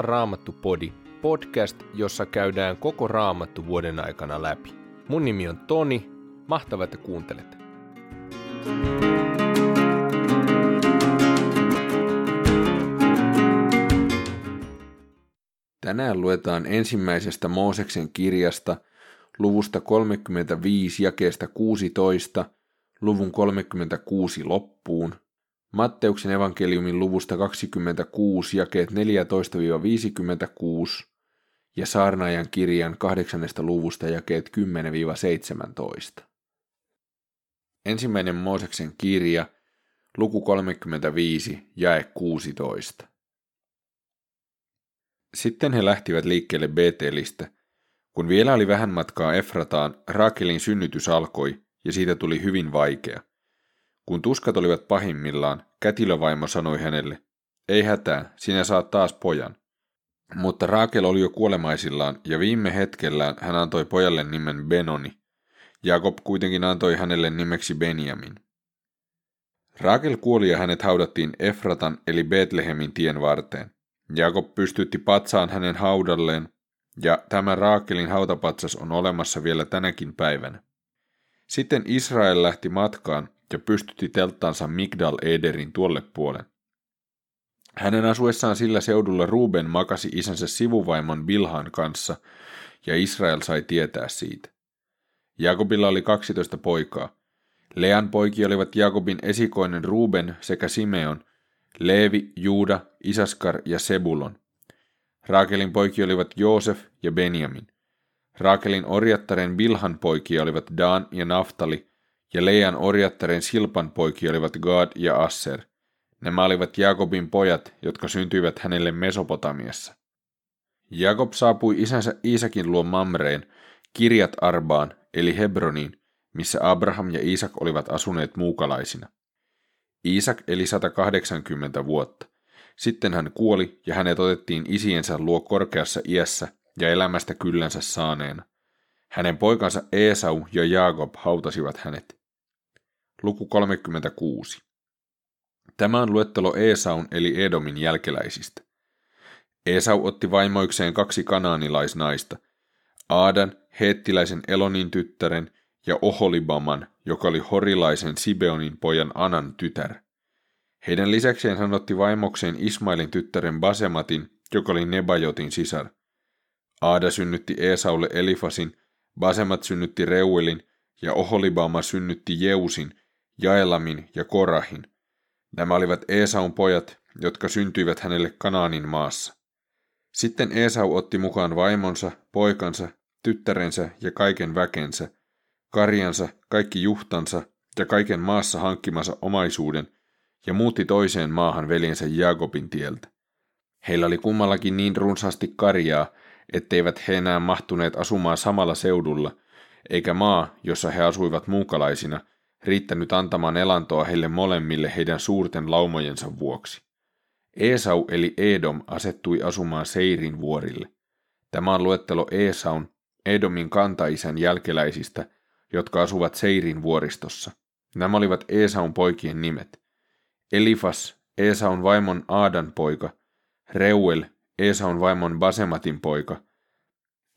on Raamattu Podi, podcast, jossa käydään koko Raamattu vuoden aikana läpi. Mun nimi on Toni, mahtavaa, että kuuntelet. Tänään luetaan ensimmäisestä Mooseksen kirjasta luvusta 35 jakeesta 16 luvun 36 loppuun, Matteuksen evankeliumin luvusta 26 jakeet 14-56 ja Saarnaajan kirjan 8. luvusta jakeet 10-17. Ensimmäinen Mooseksen kirja, luku 35, jae 16. Sitten he lähtivät liikkeelle Betelistä. Kun vielä oli vähän matkaa Efrataan, Raakelin synnytys alkoi, ja siitä tuli hyvin vaikea. Kun tuskat olivat pahimmillaan, kätilövaimo sanoi hänelle, ei hätää, sinä saat taas pojan. Mutta Raakel oli jo kuolemaisillaan, ja viime hetkellään hän antoi pojalle nimen Benoni. Jakob kuitenkin antoi hänelle nimeksi Benjamin. Raakel kuoli ja hänet haudattiin Efratan eli Betlehemin tien varteen. Jakob pystytti patsaan hänen haudalleen, ja tämä Raakelin hautapatsas on olemassa vielä tänäkin päivänä. Sitten Israel lähti matkaan ja pystytti telttansa Migdal Ederin tuolle puolen. Hänen asuessaan sillä seudulla Ruben makasi isänsä sivuvaimon Bilhan kanssa, ja Israel sai tietää siitä. Jakobilla oli 12 poikaa. Lean poikia olivat Jakobin esikoinen Ruben sekä Simeon, Leevi, Juuda, Isaskar ja Sebulon. Raakelin poikia olivat Joosef ja Benjamin. Raakelin orjattaren Bilhan poikia olivat Dan ja Naftali, ja Leian orjattaren Silpan poikia olivat Gad ja Asser. Nämä olivat Jakobin pojat, jotka syntyivät hänelle Mesopotamiassa. Jakob saapui isänsä Iisakin luo Mamreen, Kirjat Arbaan, eli Hebroniin, missä Abraham ja Iisak olivat asuneet muukalaisina. Iisak eli 180 vuotta. Sitten hän kuoli ja hänet otettiin isiensä luo korkeassa iässä ja elämästä kyllänsä saaneena. Hänen poikansa Esau ja Jaakob hautasivat hänet. Luku 36. Tämä on luettelo Esaun eli Edomin jälkeläisistä. Esau otti vaimoikseen kaksi kanaanilaisnaista, Aadan, hettiläisen Elonin tyttären, ja Oholibaman, joka oli horilaisen Sibeonin pojan Anan tytär. Heidän lisäkseen hän otti vaimokseen Ismailin tyttären Basematin, joka oli Nebajotin sisar. Aada synnytti Esaulle Elifasin, Basemat synnytti Reuelin ja Oholibama synnytti Jeusin, Jaelamin ja Korahin. Nämä olivat Esaun pojat, jotka syntyivät hänelle Kanaanin maassa. Sitten Esau otti mukaan vaimonsa, poikansa, tyttärensä ja kaiken väkensä, karjansa, kaikki juhtansa ja kaiken maassa hankkimansa omaisuuden ja muutti toiseen maahan veljensä Jaakobin tieltä. Heillä oli kummallakin niin runsaasti karjaa, etteivät he enää mahtuneet asumaan samalla seudulla, eikä maa, jossa he asuivat muukalaisina, riittänyt antamaan elantoa heille molemmille heidän suurten laumojensa vuoksi. Esau eli Edom asettui asumaan Seirin vuorille. Tämä on luettelo Esaun, Edomin kantaisän jälkeläisistä, jotka asuvat Seirin vuoristossa. Nämä olivat Esaun poikien nimet. Elifas, Esaun vaimon Aadan poika, Reuel, Esaun vaimon Basematin poika.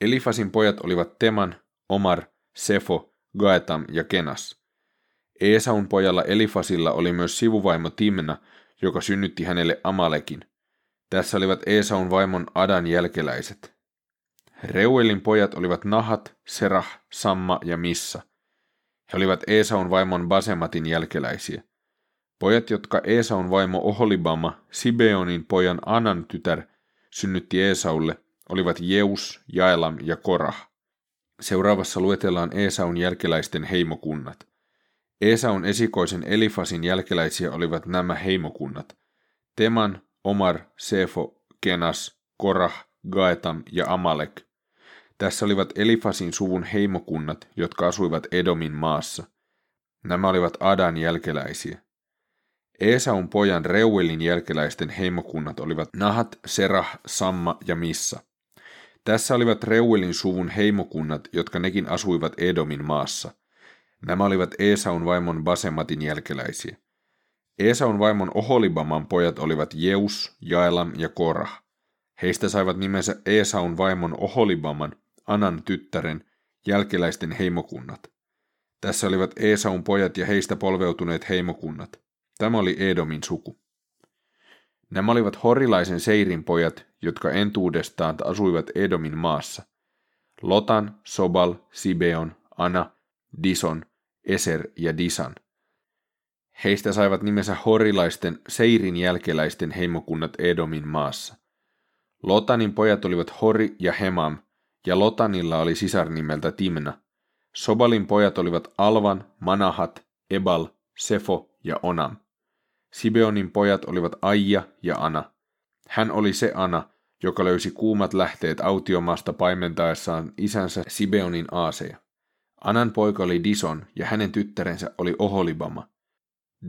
Elifasin pojat olivat Teman, Omar, Sefo, Gaetam ja Kenas. Esaun pojalla Elifasilla oli myös sivuvaimo Timna, joka synnytti hänelle Amalekin. Tässä olivat Esaun vaimon Adan jälkeläiset. Reuelin pojat olivat Nahat, Serah, Samma ja Missa. He olivat Esaun vaimon Basematin jälkeläisiä. Pojat, jotka Esaun vaimo Oholibama, Sibeonin pojan Anan tytär, synnytti Esaulle, olivat Jeus, Jaelam ja Korah. Seuraavassa luetellaan Esaun jälkeläisten heimokunnat. Esaun esikoisen Elifasin jälkeläisiä olivat nämä heimokunnat. Teman, Omar, Sefo, Kenas, Korah, Gaetam ja Amalek. Tässä olivat Elifasin suvun heimokunnat, jotka asuivat Edomin maassa. Nämä olivat Adan jälkeläisiä. Esaun pojan Reuelin jälkeläisten heimokunnat olivat Nahat, Serah, Samma ja Missa. Tässä olivat Reuelin suvun heimokunnat, jotka nekin asuivat Edomin maassa – Nämä olivat Esaun vaimon Basematin jälkeläisiä. Esaun vaimon Oholibaman pojat olivat Jeus, Jaelam ja Korah. Heistä saivat nimensä Esaun vaimon Oholibaman, Anan tyttären, jälkeläisten heimokunnat. Tässä olivat Esaun pojat ja heistä polveutuneet heimokunnat. Tämä oli Edomin suku. Nämä olivat horilaisen Seirin pojat, jotka entuudestaan asuivat Edomin maassa. Lotan, Sobal, Sibeon, Ana, Dison, Eser ja Disan. Heistä saivat nimensä horilaisten Seirin jälkeläisten heimokunnat Edomin maassa. Lotanin pojat olivat Hori ja Hemam, ja Lotanilla oli sisar nimeltä Timna. Sobalin pojat olivat Alvan, Manahat, Ebal, Sefo ja Onam. Sibeonin pojat olivat Aija ja Ana. Hän oli se Ana, joka löysi kuumat lähteet autiomaasta paimentaessaan isänsä Sibeonin aaseja. Anan poika oli Dison ja hänen tyttärensä oli Oholibama.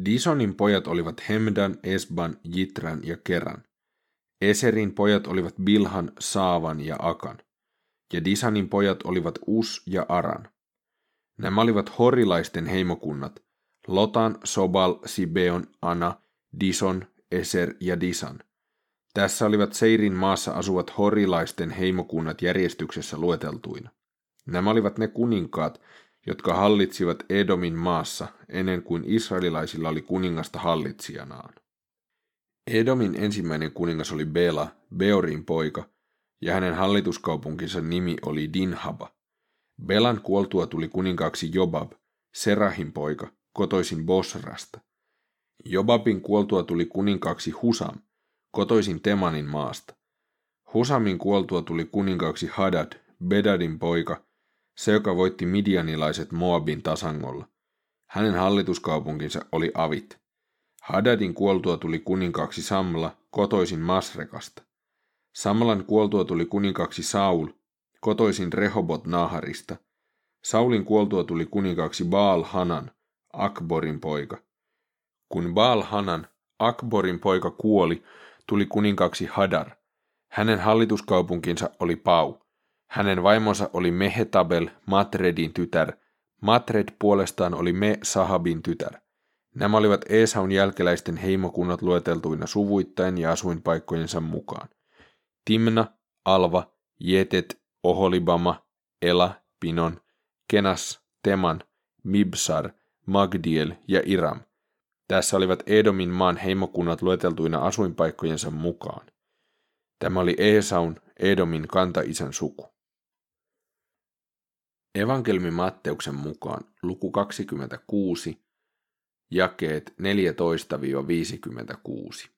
Disonin pojat olivat Hemdan, Esban, Jitran ja Keran. Eserin pojat olivat Bilhan, Saavan ja Akan. Ja Disanin pojat olivat Us ja Aran. Nämä olivat horilaisten heimokunnat, Lotan, Sobal, Sibeon, Ana, Dison, Eser ja Disan. Tässä olivat Seirin maassa asuvat horilaisten heimokunnat järjestyksessä lueteltuina. Nämä olivat ne kuninkaat, jotka hallitsivat Edomin maassa ennen kuin israelilaisilla oli kuningasta hallitsijanaan. Edomin ensimmäinen kuningas oli Bela, Beorin poika, ja hänen hallituskaupunkinsa nimi oli Dinhaba. Belan kuoltua tuli kuninkaaksi Jobab, Serahin poika, kotoisin Bosrasta. Jobabin kuoltua tuli kuninkaaksi Husam, kotoisin Temanin maasta. Husamin kuoltua tuli kuninkaaksi Hadad, Bedadin poika, se joka voitti midianilaiset Moabin tasangolla. Hänen hallituskaupunkinsa oli Avit. Hadadin kuoltua tuli kuninkaaksi Samla, kotoisin Masrekasta. Samlan kuoltua tuli kuninkaaksi Saul, kotoisin Rehobot Naharista. Saulin kuoltua tuli kuninkaaksi Baal Hanan, Akborin poika. Kun Baal Hanan, Akborin poika kuoli, tuli kuninkaaksi Hadar. Hänen hallituskaupunkinsa oli Pau. Hänen vaimonsa oli Mehetabel, Matredin tytär. Matred puolestaan oli Me Sahabin tytär. Nämä olivat Esaun jälkeläisten heimokunnat lueteltuina suvuittain ja asuinpaikkojensa mukaan. Timna, Alva, Jetet, Oholibama, Ela, Pinon, Kenas, Teman, Mibsar, Magdiel ja Iram. Tässä olivat Edomin maan heimokunnat lueteltuina asuinpaikkojensa mukaan. Tämä oli Esaun, Edomin kantaisän suku. Evankelmi Matteuksen mukaan luku 26, jakeet 14-56.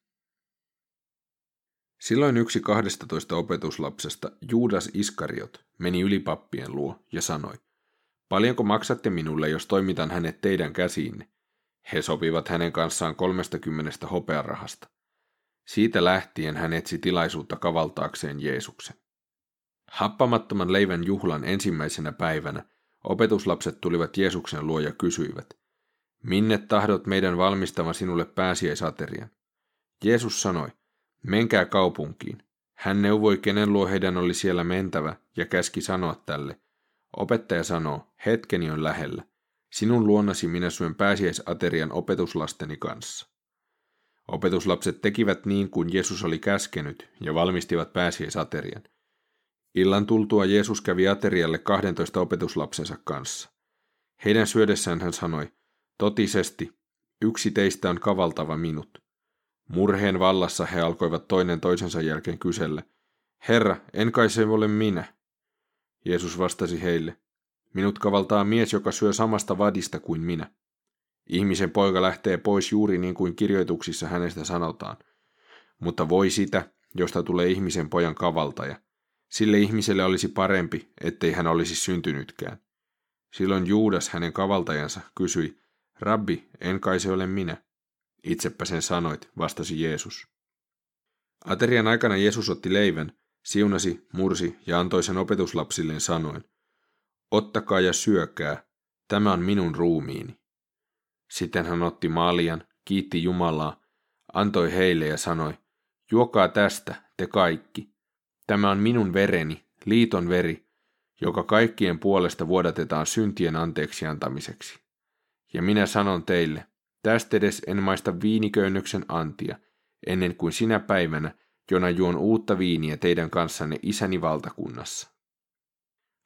Silloin yksi kahdestatoista opetuslapsesta, Juudas Iskariot, meni ylipappien luo ja sanoi, paljonko maksatte minulle, jos toimitan hänet teidän käsiinne? He sopivat hänen kanssaan kolmestakymmenestä hopearahasta. Siitä lähtien hän etsi tilaisuutta kavaltaakseen Jeesuksen. Happamattoman leivän juhlan ensimmäisenä päivänä opetuslapset tulivat Jeesuksen luo ja kysyivät, minne tahdot meidän valmistavan sinulle pääsiäisaterian? Jeesus sanoi, menkää kaupunkiin. Hän neuvoi, kenen luo heidän oli siellä mentävä, ja käski sanoa tälle. Opettaja sanoo, hetkeni on lähellä. Sinun luonnasi minä syön pääsiäisaterian opetuslasteni kanssa. Opetuslapset tekivät niin kuin Jeesus oli käskenyt ja valmistivat pääsiäisaterian – Illan tultua Jeesus kävi aterialle kahdentoista opetuslapsensa kanssa. Heidän syödessään hän sanoi, totisesti, yksi teistä on kavaltava minut. Murheen vallassa he alkoivat toinen toisensa jälkeen kysellä, Herra, en kai se ole minä. Jeesus vastasi heille, minut kavaltaa mies, joka syö samasta vadista kuin minä. Ihmisen poika lähtee pois juuri niin kuin kirjoituksissa hänestä sanotaan, mutta voi sitä, josta tulee ihmisen pojan kavaltaja. Sille ihmiselle olisi parempi, ettei hän olisi syntynytkään. Silloin Juudas, hänen kavaltajansa, kysyi, Rabbi, en kai se ole minä. Itsepä sen sanoit, vastasi Jeesus. Aterian aikana Jeesus otti leivän, siunasi, mursi ja antoi sen opetuslapsilleen sanoen, Ottakaa ja syökää, tämä on minun ruumiini. Sitten hän otti maalian, kiitti Jumalaa, antoi heille ja sanoi, Juokaa tästä, te kaikki, Tämä on minun vereni, liiton veri, joka kaikkien puolesta vuodatetaan syntien anteeksi antamiseksi. Ja minä sanon teille, tästä edes en maista viiniköynnöksen antia, ennen kuin sinä päivänä, jona juon uutta viiniä teidän kanssanne isäni valtakunnassa.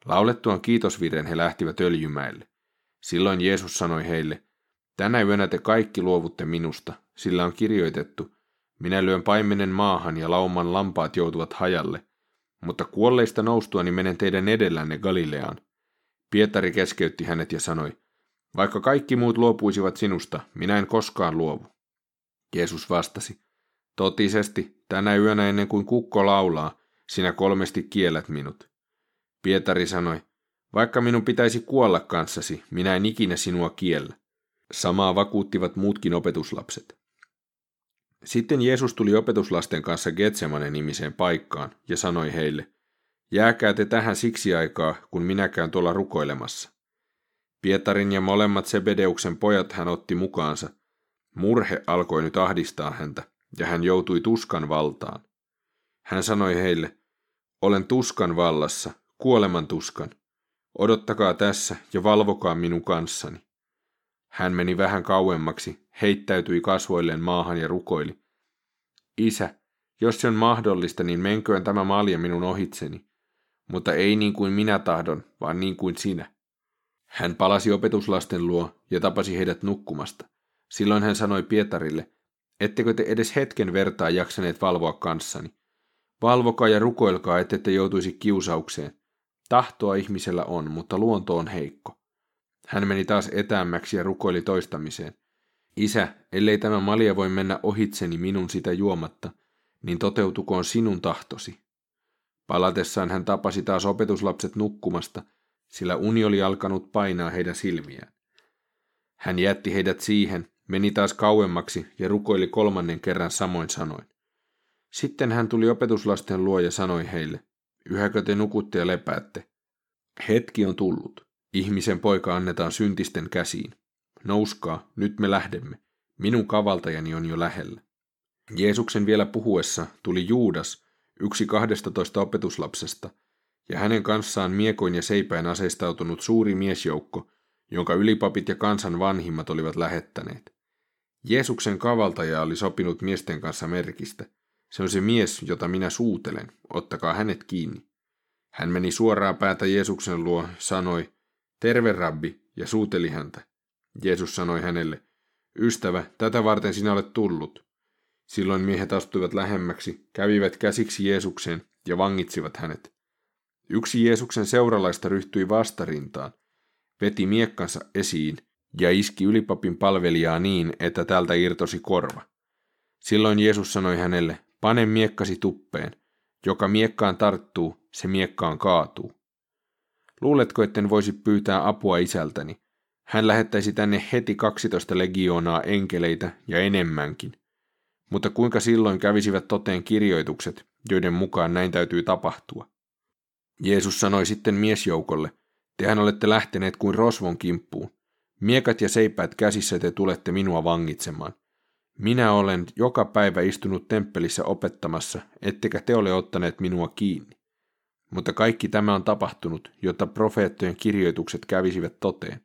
Laulettuaan kiitosvirren he lähtivät öljymäelle. Silloin Jeesus sanoi heille, Tänä yönä te kaikki luovutte minusta, sillä on kirjoitettu, minä lyön paimenen maahan ja lauman lampaat joutuvat hajalle, mutta kuolleista noustuani menen teidän edellänne Galileaan. Pietari keskeytti hänet ja sanoi, vaikka kaikki muut luopuisivat sinusta, minä en koskaan luovu. Jeesus vastasi, totisesti, tänä yönä ennen kuin kukko laulaa, sinä kolmesti kiellät minut. Pietari sanoi, vaikka minun pitäisi kuolla kanssasi, minä en ikinä sinua kiellä. Samaa vakuuttivat muutkin opetuslapset. Sitten Jeesus tuli opetuslasten kanssa Getsemane nimiseen paikkaan ja sanoi heille, jääkää te tähän siksi aikaa, kun minä käyn tuolla rukoilemassa. Pietarin ja molemmat Sebedeuksen pojat hän otti mukaansa. Murhe alkoi nyt ahdistaa häntä, ja hän joutui tuskan valtaan. Hän sanoi heille, olen tuskan vallassa, kuoleman tuskan. Odottakaa tässä ja valvokaa minun kanssani. Hän meni vähän kauemmaksi, heittäytyi kasvoilleen maahan ja rukoili. Isä, jos se on mahdollista, niin menköön tämä malja minun ohitseni, mutta ei niin kuin minä tahdon, vaan niin kuin sinä. Hän palasi opetuslasten luo ja tapasi heidät nukkumasta. Silloin hän sanoi Pietarille, ettekö te edes hetken vertaa jaksaneet valvoa kanssani. Valvokaa ja rukoilkaa, ettette joutuisi kiusaukseen. Tahtoa ihmisellä on, mutta luonto on heikko. Hän meni taas etäämmäksi ja rukoili toistamiseen. Isä, ellei tämä malja voi mennä ohitseni minun sitä juomatta, niin toteutukoon sinun tahtosi. Palatessaan hän tapasi taas opetuslapset nukkumasta, sillä uni oli alkanut painaa heidän silmiään. Hän jätti heidät siihen, meni taas kauemmaksi ja rukoili kolmannen kerran samoin sanoin. Sitten hän tuli opetuslasten luo ja sanoi heille, yhäkö te nukutte ja lepäätte? Hetki on tullut. Ihmisen poika annetaan syntisten käsiin. Nouskaa, nyt me lähdemme. Minun kavaltajani on jo lähellä. Jeesuksen vielä puhuessa tuli Juudas, yksi kahdestatoista opetuslapsesta, ja hänen kanssaan miekoin ja seipäin aseistautunut suuri miesjoukko, jonka ylipapit ja kansan vanhimmat olivat lähettäneet. Jeesuksen kavaltaja oli sopinut miesten kanssa merkistä. Se on se mies, jota minä suutelen, ottakaa hänet kiinni. Hän meni suoraa päätä Jeesuksen luo, sanoi, terve rabbi, ja suuteli häntä. Jeesus sanoi hänelle, ystävä, tätä varten sinä olet tullut. Silloin miehet astuivat lähemmäksi, kävivät käsiksi Jeesukseen ja vangitsivat hänet. Yksi Jeesuksen seuralaista ryhtyi vastarintaan, veti miekkansa esiin ja iski ylipapin palvelijaa niin, että tältä irtosi korva. Silloin Jeesus sanoi hänelle, pane miekkasi tuppeen. Joka miekkaan tarttuu, se miekkaan kaatuu. Luuletko, etten voisi pyytää apua isältäni? Hän lähettäisi tänne heti 12 legioonaa enkeleitä ja enemmänkin. Mutta kuinka silloin kävisivät toteen kirjoitukset, joiden mukaan näin täytyy tapahtua? Jeesus sanoi sitten miesjoukolle, tehän olette lähteneet kuin rosvon kimppuun. Miekat ja seipäät käsissä te tulette minua vangitsemaan. Minä olen joka päivä istunut temppelissä opettamassa, ettekä te ole ottaneet minua kiinni. Mutta kaikki tämä on tapahtunut, jotta profeettojen kirjoitukset kävisivät toteen.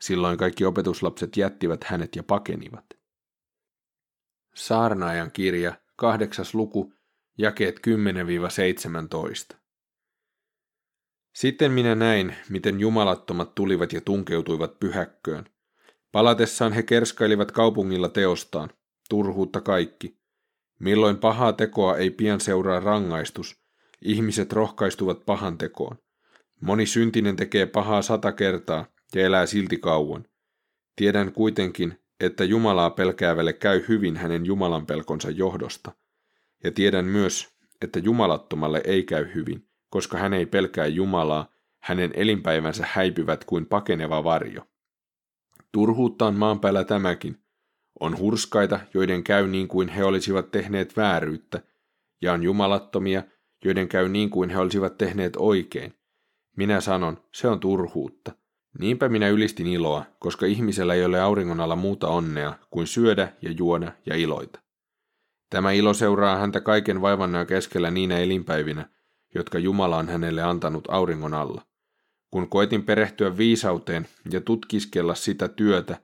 Silloin kaikki opetuslapset jättivät hänet ja pakenivat. Saarnaajan kirja, kahdeksas luku, jakeet 10-17. Sitten minä näin, miten jumalattomat tulivat ja tunkeutuivat pyhäkköön. Palatessaan he kerskailivat kaupungilla teostaan, turhuutta kaikki. Milloin pahaa tekoa ei pian seuraa rangaistus, ihmiset rohkaistuvat pahan tekoon. Moni syntinen tekee pahaa sata kertaa ja elää silti kauan. Tiedän kuitenkin, että Jumalaa pelkäävälle käy hyvin hänen Jumalan pelkonsa johdosta. Ja tiedän myös, että jumalattomalle ei käy hyvin, koska hän ei pelkää Jumalaa, hänen elinpäivänsä häipyvät kuin pakeneva varjo. Turhuutta on maan päällä tämäkin. On hurskaita, joiden käy niin kuin he olisivat tehneet vääryyttä, ja on jumalattomia, joiden käy niin kuin he olisivat tehneet oikein. Minä sanon, se on turhuutta. Niinpä minä ylistin iloa, koska ihmisellä ei ole auringon alla muuta onnea kuin syödä ja juoda ja iloita. Tämä ilo seuraa häntä kaiken vaivannoja keskellä niinä elinpäivinä, jotka Jumala on hänelle antanut auringon alla. Kun koetin perehtyä viisauteen ja tutkiskella sitä työtä,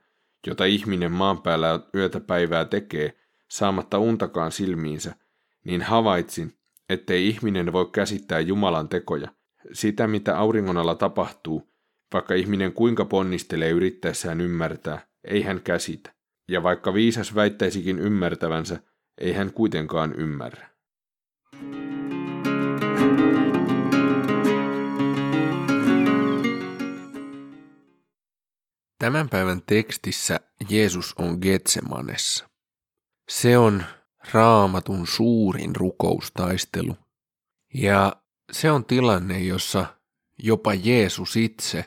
jota ihminen maan päällä yötä päivää tekee, saamatta untakaan silmiinsä, niin havaitsin, ettei ihminen voi käsittää Jumalan tekoja. Sitä, mitä auringon alla tapahtuu, vaikka ihminen kuinka ponnistelee yrittäessään ymmärtää, ei hän käsitä. Ja vaikka viisas väittäisikin ymmärtävänsä, ei hän kuitenkaan ymmärrä. Tämän päivän tekstissä Jeesus on Getsemanessa. Se on raamatun suurin rukoustaistelu. Ja se on tilanne, jossa jopa Jeesus itse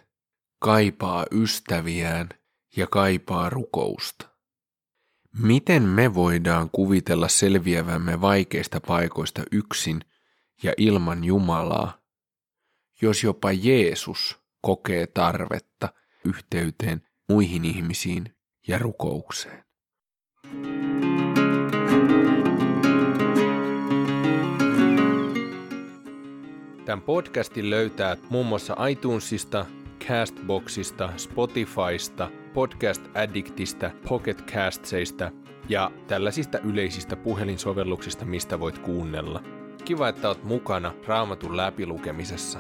kaipaa ystäviään ja kaipaa rukousta. Miten me voidaan kuvitella selviävämme vaikeista paikoista yksin ja ilman Jumalaa, jos jopa Jeesus kokee tarvetta yhteyteen muihin ihmisiin ja rukoukseen? Tämän podcastin löytää muun muassa iTunesista, Castboxista, Spotifysta, Podcast Addictista, Pocket Castseista ja tällaisista yleisistä puhelinsovelluksista, mistä voit kuunnella. Kiva, että oot mukana Raamatun läpilukemisessa.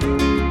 thank you